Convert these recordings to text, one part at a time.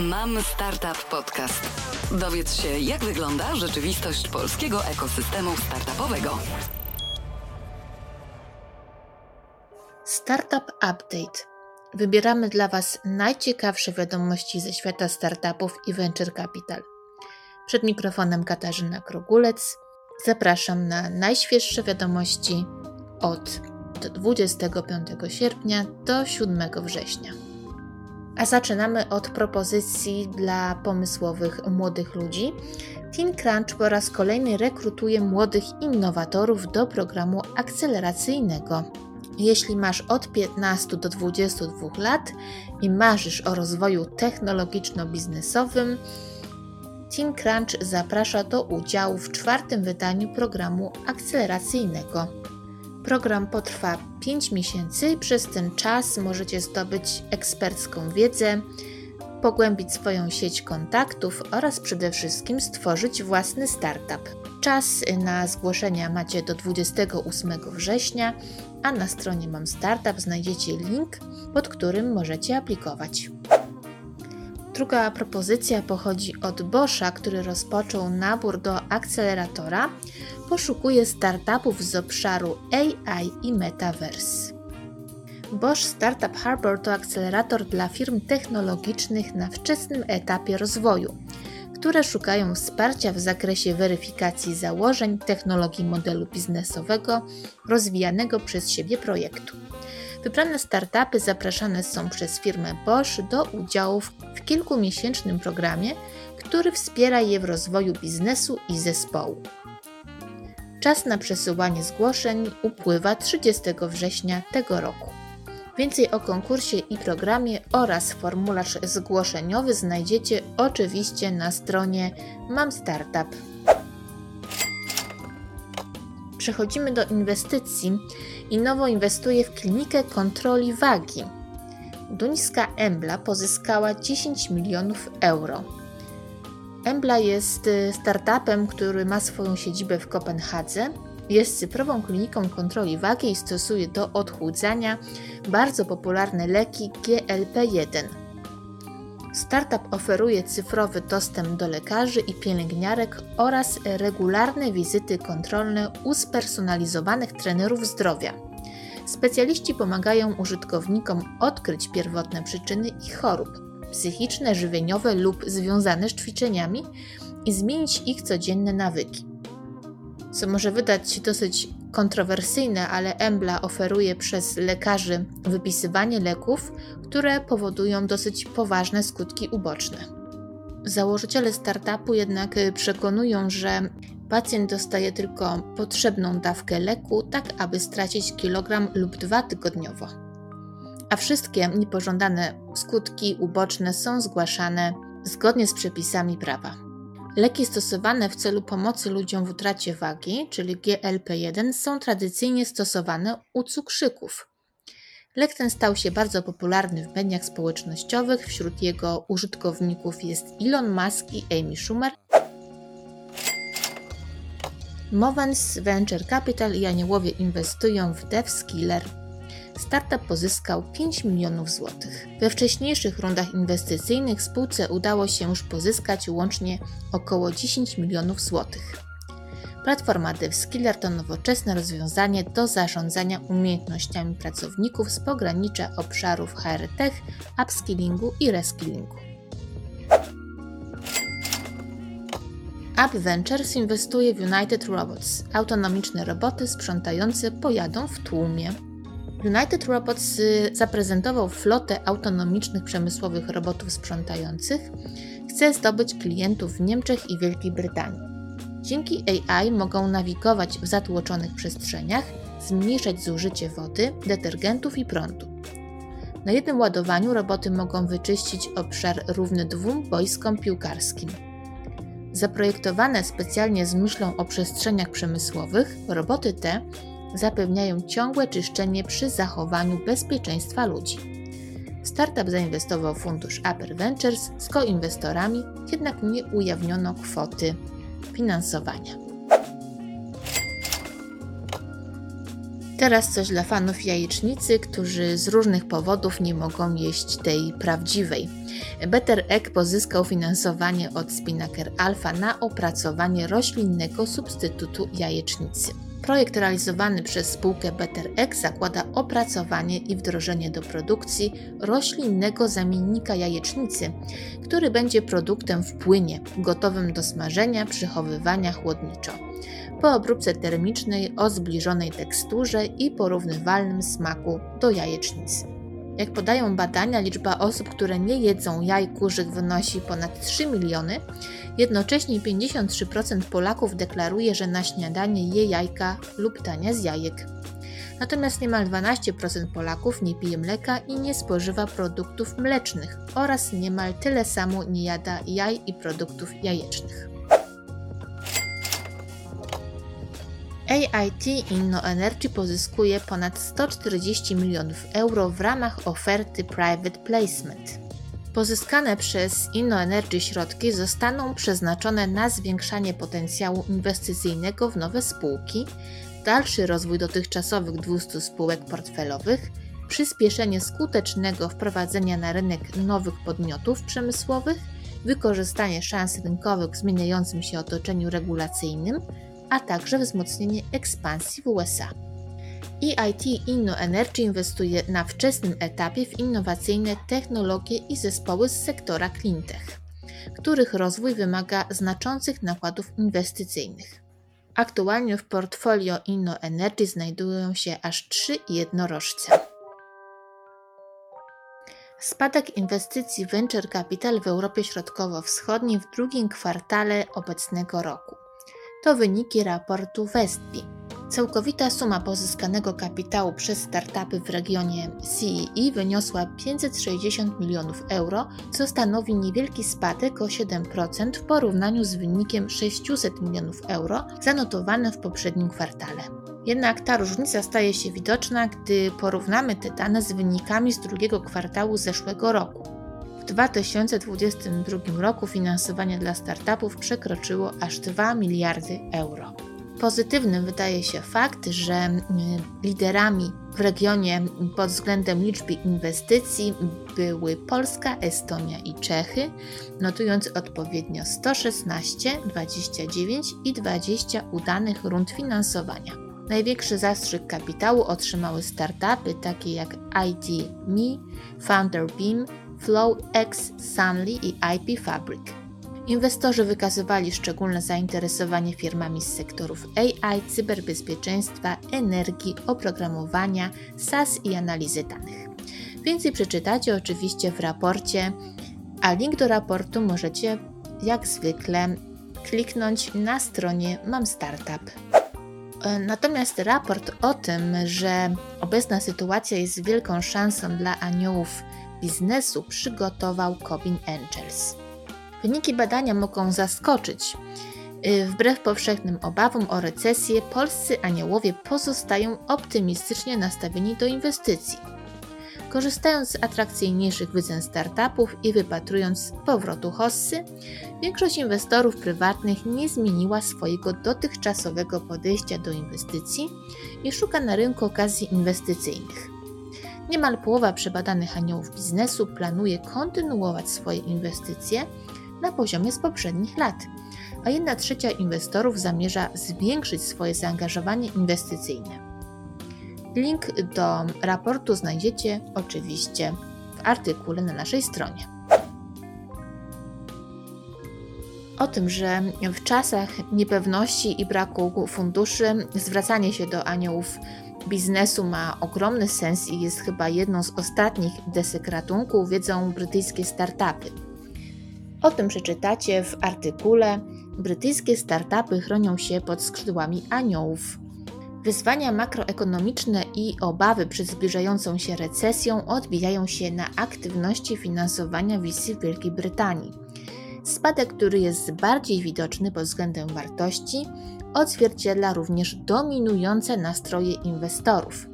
Mam Startup Podcast. Dowiedz się, jak wygląda rzeczywistość polskiego ekosystemu startupowego. Startup Update. Wybieramy dla Was najciekawsze wiadomości ze świata startupów i venture capital. Przed mikrofonem Katarzyna Krogulec. Zapraszam na najświeższe wiadomości od 25 sierpnia do 7 września. A zaczynamy od propozycji dla pomysłowych młodych ludzi. TeenCrunch po raz kolejny rekrutuje młodych innowatorów do programu akceleracyjnego. Jeśli masz od 15 do 22 lat i marzysz o rozwoju technologiczno-biznesowym, TeenCrunch zaprasza do udziału w czwartym wydaniu programu akceleracyjnego. Program potrwa 5 miesięcy przez ten czas możecie zdobyć ekspercką wiedzę, pogłębić swoją sieć kontaktów oraz przede wszystkim stworzyć własny startup. Czas na zgłoszenia macie do 28 września, a na stronie Mam Startup znajdziecie link, pod którym możecie aplikować. Druga propozycja pochodzi od Boscha, który rozpoczął nabór do akceleratora. Poszukuje startupów z obszaru AI i Metaverse. Bosch Startup Harbor to akcelerator dla firm technologicznych na wczesnym etapie rozwoju, które szukają wsparcia w zakresie weryfikacji założeń technologii modelu biznesowego rozwijanego przez siebie projektu. Wybrane startupy zapraszane są przez firmę Bosch do udziału w kilkumiesięcznym programie, który wspiera je w rozwoju biznesu i zespołu. Czas na przesyłanie zgłoszeń upływa 30 września tego roku. Więcej o konkursie i programie oraz formularz zgłoszeniowy znajdziecie oczywiście na stronie Mam Startup. Przechodzimy do inwestycji i nowo inwestuje w klinikę kontroli wagi. Duńska Embla pozyskała 10 milionów euro. Embla jest y, startupem, który ma swoją siedzibę w Kopenhadze. Jest cyfrową kliniką kontroli wagi i stosuje do odchudzania bardzo popularne leki GLP-1. Startup oferuje cyfrowy dostęp do lekarzy i pielęgniarek oraz regularne wizyty kontrolne u spersonalizowanych trenerów zdrowia. Specjaliści pomagają użytkownikom odkryć pierwotne przyczyny ich chorób psychiczne, żywieniowe lub związane z ćwiczeniami i zmienić ich codzienne nawyki. Co może wydać się dosyć kontrowersyjne, ale Embla oferuje przez lekarzy wypisywanie leków, które powodują dosyć poważne skutki uboczne. Założyciele startupu jednak przekonują, że pacjent dostaje tylko potrzebną dawkę leku, tak aby stracić kilogram lub dwa tygodniowo. A wszystkie niepożądane skutki uboczne są zgłaszane zgodnie z przepisami prawa. Leki stosowane w celu pomocy ludziom w utracie wagi, czyli GLP-1, są tradycyjnie stosowane u cukrzyków. Lek ten stał się bardzo popularny w mediach społecznościowych. Wśród jego użytkowników jest Elon Musk i Amy Schumer. Movens Venture Capital i Aniołowie inwestują w DevSkiller, startup pozyskał 5 milionów złotych. We wcześniejszych rundach inwestycyjnych spółce udało się już pozyskać łącznie około 10 milionów złotych. Platforma DevSkiller to nowoczesne rozwiązanie do zarządzania umiejętnościami pracowników z pogranicza obszarów HR-Tech, upskillingu i reskillingu. App Ventures inwestuje w United Robots, autonomiczne roboty sprzątające pojadą w tłumie. United Robots y, zaprezentował flotę autonomicznych przemysłowych robotów sprzątających. Chce zdobyć klientów w Niemczech i Wielkiej Brytanii. Dzięki AI mogą nawigować w zatłoczonych przestrzeniach, zmniejszać zużycie wody, detergentów i prądu. Na jednym ładowaniu roboty mogą wyczyścić obszar równy dwóm boiskom piłkarskim. Zaprojektowane specjalnie z myślą o przestrzeniach przemysłowych, roboty te zapewniają ciągłe czyszczenie przy zachowaniu bezpieczeństwa ludzi. Startup zainwestował w fundusz Upper Ventures z koinwestorami, jednak nie ujawniono kwoty finansowania. teraz coś dla fanów jajecznicy, którzy z różnych powodów nie mogą jeść tej prawdziwej. Better Egg pozyskał finansowanie od Spinnaker Alpha na opracowanie roślinnego substytutu jajecznicy. Projekt realizowany przez spółkę Better Egg zakłada opracowanie i wdrożenie do produkcji roślinnego zamiennika jajecznicy, który będzie produktem w płynie, gotowym do smażenia, przechowywania chłodniczo po obróbce termicznej o zbliżonej teksturze i porównywalnym smaku do jajecznicy. Jak podają badania, liczba osób, które nie jedzą jaj kurzych wynosi ponad 3 miliony. Jednocześnie 53% Polaków deklaruje, że na śniadanie je jajka lub tania z jajek. Natomiast niemal 12% Polaków nie pije mleka i nie spożywa produktów mlecznych oraz niemal tyle samo nie jada jaj i produktów jajecznych. AIT InnoEnergy pozyskuje ponad 140 milionów euro w ramach oferty Private Placement. Pozyskane przez InnoEnergy środki zostaną przeznaczone na zwiększanie potencjału inwestycyjnego w nowe spółki, dalszy rozwój dotychczasowych 200 spółek portfelowych, przyspieszenie skutecznego wprowadzenia na rynek nowych podmiotów przemysłowych, wykorzystanie szans rynkowych w zmieniającym się otoczeniu regulacyjnym, a także wzmocnienie ekspansji w USA. EIT InnoEnergy inwestuje na wczesnym etapie w innowacyjne technologie i zespoły z sektora cleantech, których rozwój wymaga znaczących nakładów inwestycyjnych. Aktualnie w portfolio InnoEnergy znajdują się aż trzy jednorożce. Spadek inwestycji venture capital w Europie Środkowo-Wschodniej w drugim kwartale obecnego roku to wyniki raportu Westby. Całkowita suma pozyskanego kapitału przez startupy w regionie CEE wyniosła 560 milionów euro, co stanowi niewielki spadek o 7% w porównaniu z wynikiem 600 milionów euro zanotowanym w poprzednim kwartale. Jednak ta różnica staje się widoczna, gdy porównamy te dane z wynikami z drugiego kwartału zeszłego roku. W 2022 roku finansowanie dla startupów przekroczyło aż 2 miliardy euro. Pozytywnym wydaje się fakt, że mm, liderami w regionie pod względem liczby inwestycji były Polska, Estonia i Czechy, notując odpowiednio 116, 29 i 20 udanych rund finansowania. Największy zastrzyk kapitału otrzymały startupy takie jak ID.me, FounderBeam, FlowX, Sunly i IP Fabric. Inwestorzy wykazywali szczególne zainteresowanie firmami z sektorów AI, cyberbezpieczeństwa, energii, oprogramowania, SaaS i analizy danych. Więcej przeczytacie oczywiście w raporcie, a link do raportu możecie jak zwykle kliknąć na stronie Mam Startup. Natomiast raport o tym, że obecna sytuacja jest wielką szansą dla aniołów biznesu przygotował Cobin Angels. Wyniki badania mogą zaskoczyć. Y, wbrew powszechnym obawom o recesję, polscy aniołowie pozostają optymistycznie nastawieni do inwestycji. Korzystając z atrakcyjniejszych wycen startupów i wypatrując powrotu hossy, większość inwestorów prywatnych nie zmieniła swojego dotychczasowego podejścia do inwestycji i szuka na rynku okazji inwestycyjnych. Niemal połowa przebadanych aniołów biznesu planuje kontynuować swoje inwestycje na poziomie z poprzednich lat, a jedna trzecia inwestorów zamierza zwiększyć swoje zaangażowanie inwestycyjne. Link do raportu znajdziecie oczywiście w artykule na naszej stronie. O tym, że w czasach niepewności i braku funduszy zwracanie się do aniołów biznesu ma ogromny sens i jest chyba jedną z ostatnich desek ratunku, wiedzą brytyjskie startupy. O tym przeczytacie w artykule Brytyjskie startupy chronią się pod skrzydłami aniołów. Wyzwania makroekonomiczne i obawy przed zbliżającą się recesją odbijają się na aktywności finansowania VC w Wielkiej Brytanii. Spadek, który jest bardziej widoczny pod względem wartości, odzwierciedla również dominujące nastroje inwestorów.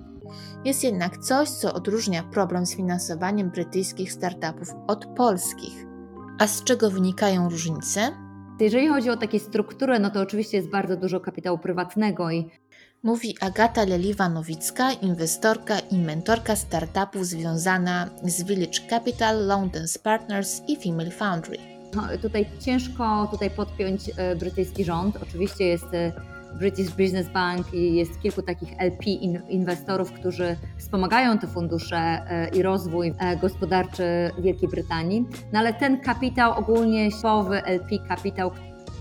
Jest jednak coś, co odróżnia problem z finansowaniem brytyjskich startupów od polskich. A z czego wynikają różnice? Jeżeli chodzi o takie struktury, no to oczywiście jest bardzo dużo kapitału prywatnego i Mówi Agata Leliwa-Nowicka, inwestorka i mentorka startupów związana z Village Capital, London Partners i Female Foundry. Tutaj ciężko tutaj podpiąć e, brytyjski rząd. Oczywiście jest e, British Business Bank i jest kilku takich LP inwestorów, którzy wspomagają te fundusze e, i rozwój gospodarczy Wielkiej Brytanii. No ale ten kapitał ogólnie, typowy LP kapitał,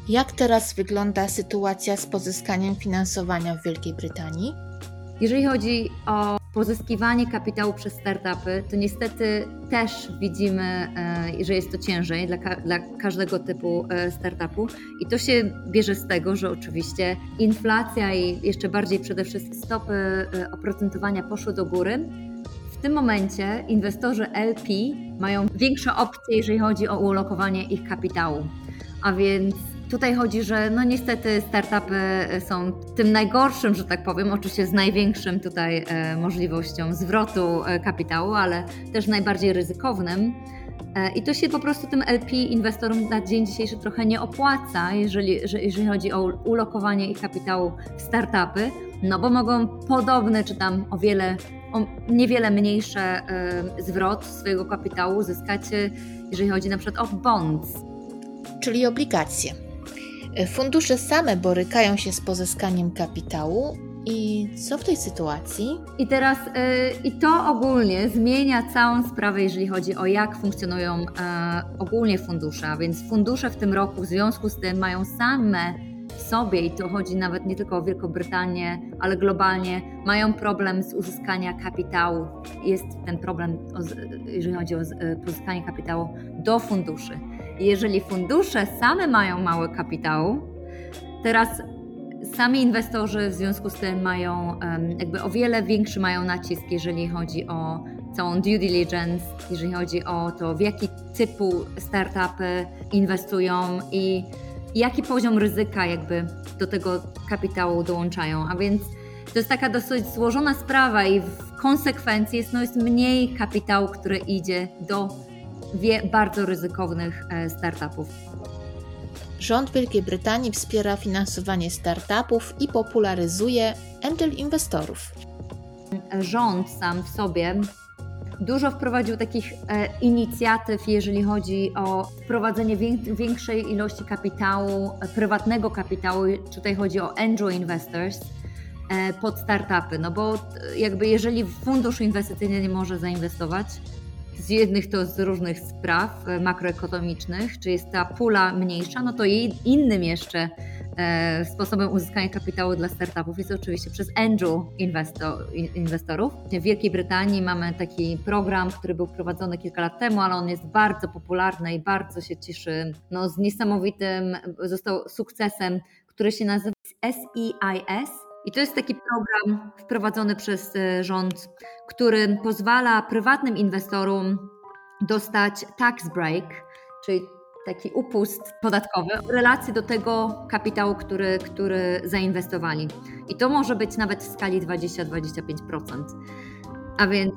jak teraz wygląda sytuacja z pozyskaniem finansowania w Wielkiej Brytanii? Jeżeli chodzi o pozyskiwanie kapitału przez startupy, to niestety też widzimy, e, że jest to ciężej dla, dla każdego typu e, startupu. I to się bierze z tego, że oczywiście inflacja i jeszcze bardziej przede wszystkim stopy e, oprocentowania poszły do góry. W tym momencie inwestorzy LP mają większe opcje, jeżeli chodzi o ulokowanie ich kapitału. A więc Tutaj chodzi, że no niestety startupy są tym najgorszym, że tak powiem, oczywiście z największym tutaj e, możliwością zwrotu e, kapitału, ale też najbardziej ryzykownym. E, I to się po prostu tym LP inwestorom na dzień dzisiejszy trochę nie opłaca, jeżeli, jeżeli chodzi o ulokowanie ich kapitału w startupy, no bo mogą podobne, czy tam o wiele, o niewiele mniejsze zwrot swojego kapitału zyskać, jeżeli chodzi na przykład o bonds. Czyli obligacje. Fundusze same borykają się z pozyskaniem kapitału. I co w tej sytuacji? I teraz yy, i to ogólnie zmienia całą sprawę, jeżeli chodzi o jak funkcjonują yy, ogólnie fundusze. A więc fundusze w tym roku w związku z tym mają same w sobie, i to chodzi nawet nie tylko o Wielką Brytanię, ale globalnie, mają problem z uzyskaniem kapitału. Jest ten problem, jeżeli chodzi o e, pozyskanie kapitału do funduszy. Jeżeli fundusze same mają mały kapitał, teraz sami inwestorzy w związku z tym mają jakby o wiele większy mają nacisk, jeżeli chodzi o całą due diligence, jeżeli chodzi o to, w jaki typu startupy inwestują i jaki poziom ryzyka jakby do tego kapitału dołączają. A więc to jest taka dosyć złożona sprawa i w konsekwencji jest, no, jest mniej kapitału, który idzie do wie bardzo ryzykownych e, startupów. Rząd Wielkiej Brytanii wspiera finansowanie startupów i popularyzuje angel inwestorów. Rząd sam w sobie dużo wprowadził takich e, inicjatyw, jeżeli chodzi o wprowadzenie większej ilości kapitału, e, prywatnego kapitału. Tutaj chodzi o angel investors pod startupy, no bo jakby jeżeli fundusz inwestycyjny nie może zainwestować, z jednych to z różnych spraw e, makroekonomicznych, czy jest ta pula mniejsza, no to innym jeszcze e, sposobem uzyskania kapitału dla startupów jest oczywiście przez angel inwestorów. W Wielkiej Brytanii mamy taki program, który był prowadzony kilka lat temu, ale on jest bardzo popularny i bardzo się cieszy. No, z niesamowitym, został sukcesem, który się nazywa SEIS i to jest taki program wprowadzony przez e, rząd, który pozwala prywatnym inwestorom dostać tax break, czyli taki upust podatkowy w relacji do tego kapitału, który, który zainwestowali. I to może być nawet w skali 20-25%. A więc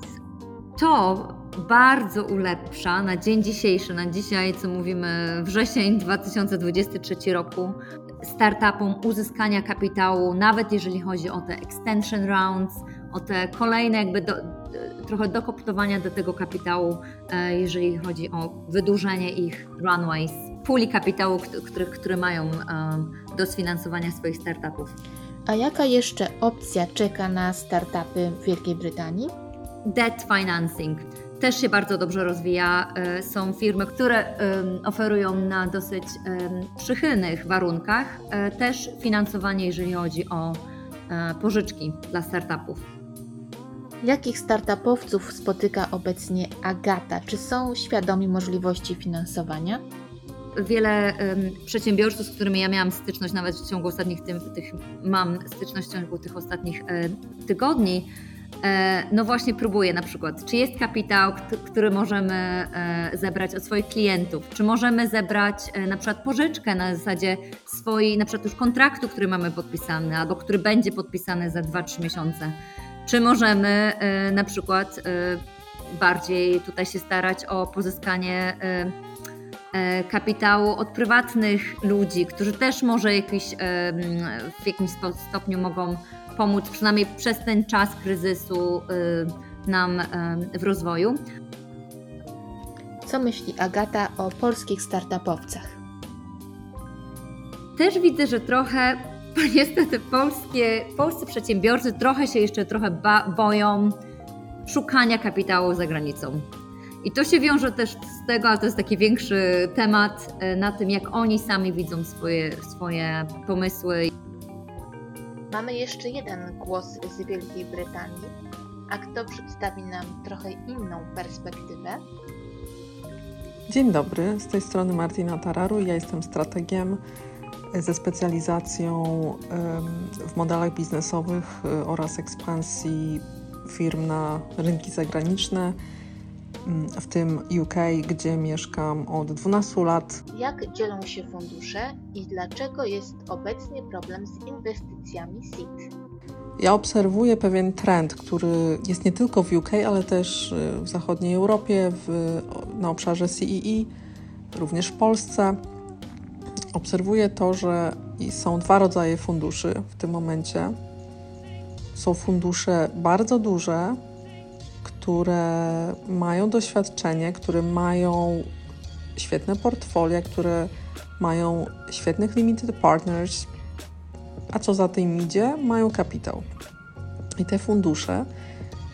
to bardzo ulepsza na dzień dzisiejszy, na dzisiaj, co mówimy, wrzesień 2023 roku, startupom uzyskania kapitału, nawet jeżeli chodzi o te extension rounds, o te kolejne jakby do, trochę dokoptowania do tego kapitału, e, jeżeli chodzi o wydłużenie ich runways, puli kapitału, który, który mają e, do sfinansowania swoich startupów. A jaka jeszcze opcja czeka na startupy w Wielkiej Brytanii? Debt financing też się bardzo dobrze rozwija. E, są firmy, które oferują na dosyć przychylnych warunkach e, też finansowanie, jeżeli chodzi o e, pożyczki dla startupów. Jakich startupowców spotyka obecnie Agata? Czy są świadomi możliwości finansowania? Wiele przedsiębiorców, z którymi ja miałam styczność, nawet w ciągu ostatnich tym, tych, mam styczność w ciągu tych ostatnich tygodni, no właśnie próbuję na przykład, czy jest kapitał, który możemy e, zebrać od swoich klientów, czy możemy zebrać e, na przykład pożyczkę na zasadzie swojej, na przykład już kontraktu, który mamy podpisany, albo który będzie podpisany za 2-3 miesiące. Czy możemy na przykład bardziej tutaj się starać o pozyskanie kapitału od prywatnych ludzi, którzy też może jakiś, w jakimś stopniu mogą pomóc przynajmniej przez ten czas kryzysu nam w rozwoju. Co myśli Agata o polskich startupowcach? Też widzę, że trochę niestety polskie, polscy przedsiębiorcy trochę się jeszcze trochę boją szukania kapitału za granicą. I to się wiąże też z tego, ale to jest taki większy temat, e, na tym, jak oni sami widzą swoje, swoje pomysły. Mamy jeszcze jeden głos z Wielkiej Brytanii, a kto przedstawi nam trochę inną perspektywę? Dzień dobry, z tej strony Martina Tararu. Ja jestem strategiem ze specjalizacją w modelach biznesowych e, oraz ekspansji firm na rynki zagraniczne, w tym UK, gdzie mieszkam od 12 lat. Jak dzielą się fundusze i dlaczego jest obecnie problem z inwestycjami SEED? Ja obserwuję pewien trend, który jest nie tylko w UK, ale też e, w zachodniej Europie, w, na obszarze CEE, e, również w Polsce. Obserwuję to, że są dwa rodzaje funduszy w tym momencie. Są fundusze bardzo duże, które mają doświadczenie, które mają świetne portfolia, które mają świetnych limited partners, a co za tym idzie, mają kapitał. I te fundusze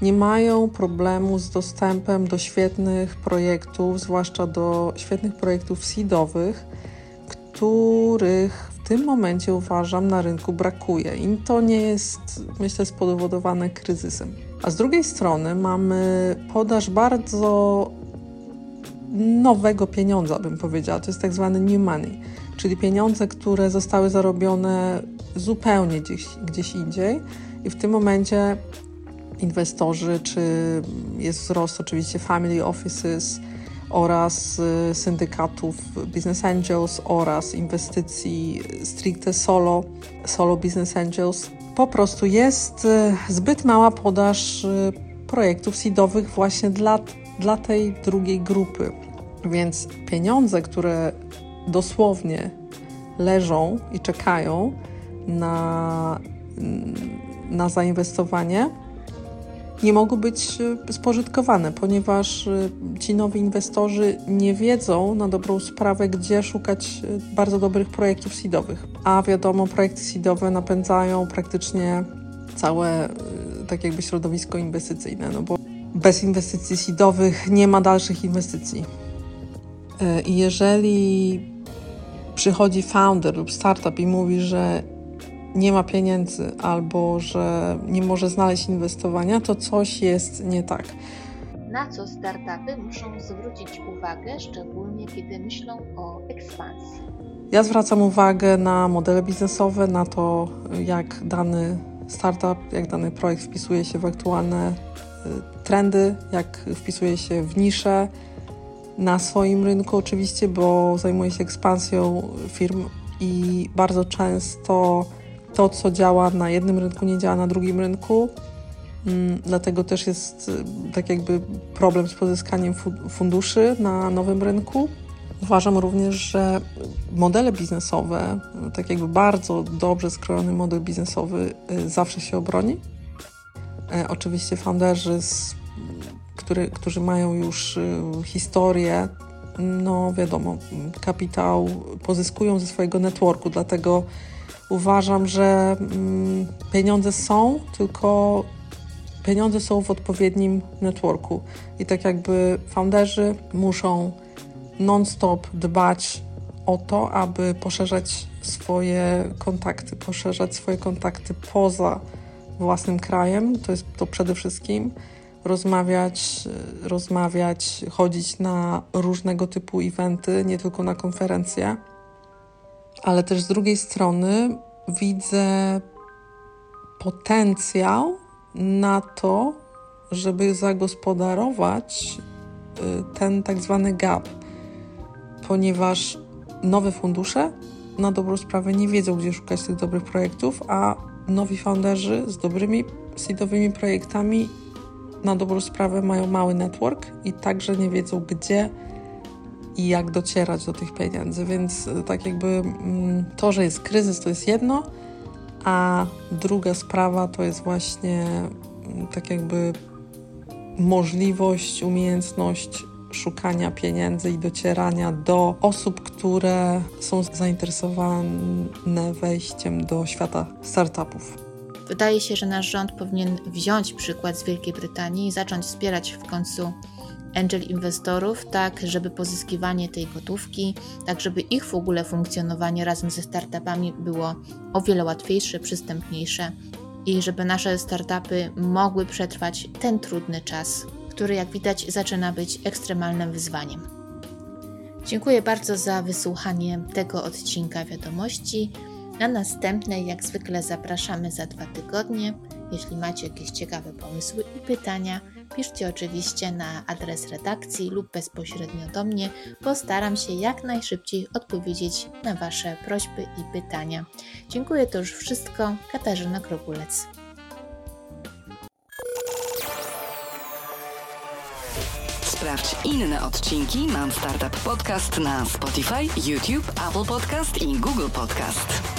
nie mają problemu z dostępem do świetnych projektów, zwłaszcza do świetnych projektów seedowych, których tym momencie uważam na rynku brakuje. I to nie jest, myślę, spowodowane kryzysem. A z drugiej strony mamy podaż bardzo nowego pieniądza, bym powiedziała. To jest tak zwany new money, czyli pieniądze, które zostały zarobione zupełnie gdzieś, gdzieś indziej. I w tym momencie inwestorzy, czy jest wzrost oczywiście family offices, oraz y, syndykatów Business Angels oraz inwestycji stricte solo, solo Business Angels. Po prostu jest y, zbyt mała podaż y, projektów seedowych właśnie dla, dla tej drugiej grupy. Więc pieniądze, które dosłownie leżą i czekają na, na zainwestowanie, nie mogą być e, spożytkowane, ponieważ e, ci nowi inwestorzy nie wiedzą na dobrą sprawę, gdzie szukać e, bardzo dobrych projektów seedowych. A wiadomo, projekty seedowe napędzają praktycznie całe tak jakby środowisko inwestycyjne, no bo bez inwestycji seedowych nie ma dalszych inwestycji. Jeżeli przychodzi founder lub startup i mówi, że nie ma pieniędzy albo że nie może znaleźć inwestowania, to coś jest nie tak. Na co startupy muszą zwrócić uwagę, szczególnie kiedy myślą o ekspansji? Ja zwracam uwagę na modele biznesowe, na to, jak dany startup, jak dany projekt wpisuje się w aktualne y, trendy, jak wpisuje się w nisze na swoim rynku, oczywiście, bo zajmuję się ekspansją firm i bardzo często to, co działa na jednym rynku, nie działa na drugim rynku. Mm, dlatego też jest y, tak jakby problem z pozyskaniem funduszy na nowym rynku. Uważam również, że modele biznesowe, tak jakby bardzo dobrze skrojony model biznesowy y, zawsze się obroni. E, oczywiście founderzy, który, którzy mają już y, historię, no wiadomo, kapitał pozyskują ze swojego networku, dlatego uważam, że mm, pieniądze są, tylko pieniądze są w odpowiednim networku. I tak jakby founderzy muszą non-stop dbać o to, aby poszerzać swoje kontakty, poszerzać swoje kontakty poza własnym krajem. To jest to przede wszystkim rozmawiać, rozmawiać, chodzić na różnego typu eventy, nie tylko na konferencje ale też z drugiej strony widzę potencjał na to, żeby zagospodarować y, ten tak zwany gap, ponieważ nowe fundusze na dobrą sprawę nie wiedzą, gdzie szukać tych dobrych projektów, a nowi founderzy z dobrymi seedowymi projektami na dobrą sprawę mają mały network i także nie wiedzą, gdzie i jak docierać do tych pieniędzy. Więc e, tak jakby mm, to, że jest kryzys, to jest jedno, A druga sprawa to jest właśnie mm, tak jakby możliwość, umiejętność szukania pieniędzy i docierania do osób, które są zainteresowane wejściem do świata startupów. Wydaje się, że nasz rząd powinien wziąć przykład z Wielkiej Brytanii i zacząć wspierać w końcu angel inwestorów, tak żeby pozyskiwanie tej gotówki, tak żeby ich w ogóle funkcjonowanie razem ze startupami było o wiele łatwiejsze, przystępniejsze i żeby nasze startupy mogły przetrwać ten trudny czas, który jak widać zaczyna być ekstremalnym wyzwaniem. Dziękuję bardzo za wysłuchanie tego odcinka wiadomości. Na następne, jak zwykle, zapraszamy za dwa tygodnie. Jeśli macie jakieś ciekawe pomysły i pytania, piszcie oczywiście na adres redakcji lub bezpośrednio do mnie. Postaram się jak najszybciej odpowiedzieć na Wasze prośby i pytania. Dziękuję, to już wszystko. Katarzyna Krogulec. Sprawdź inne odcinki Mam Startup Podcast na Spotify, YouTube, Apple Podcast i Google Podcast.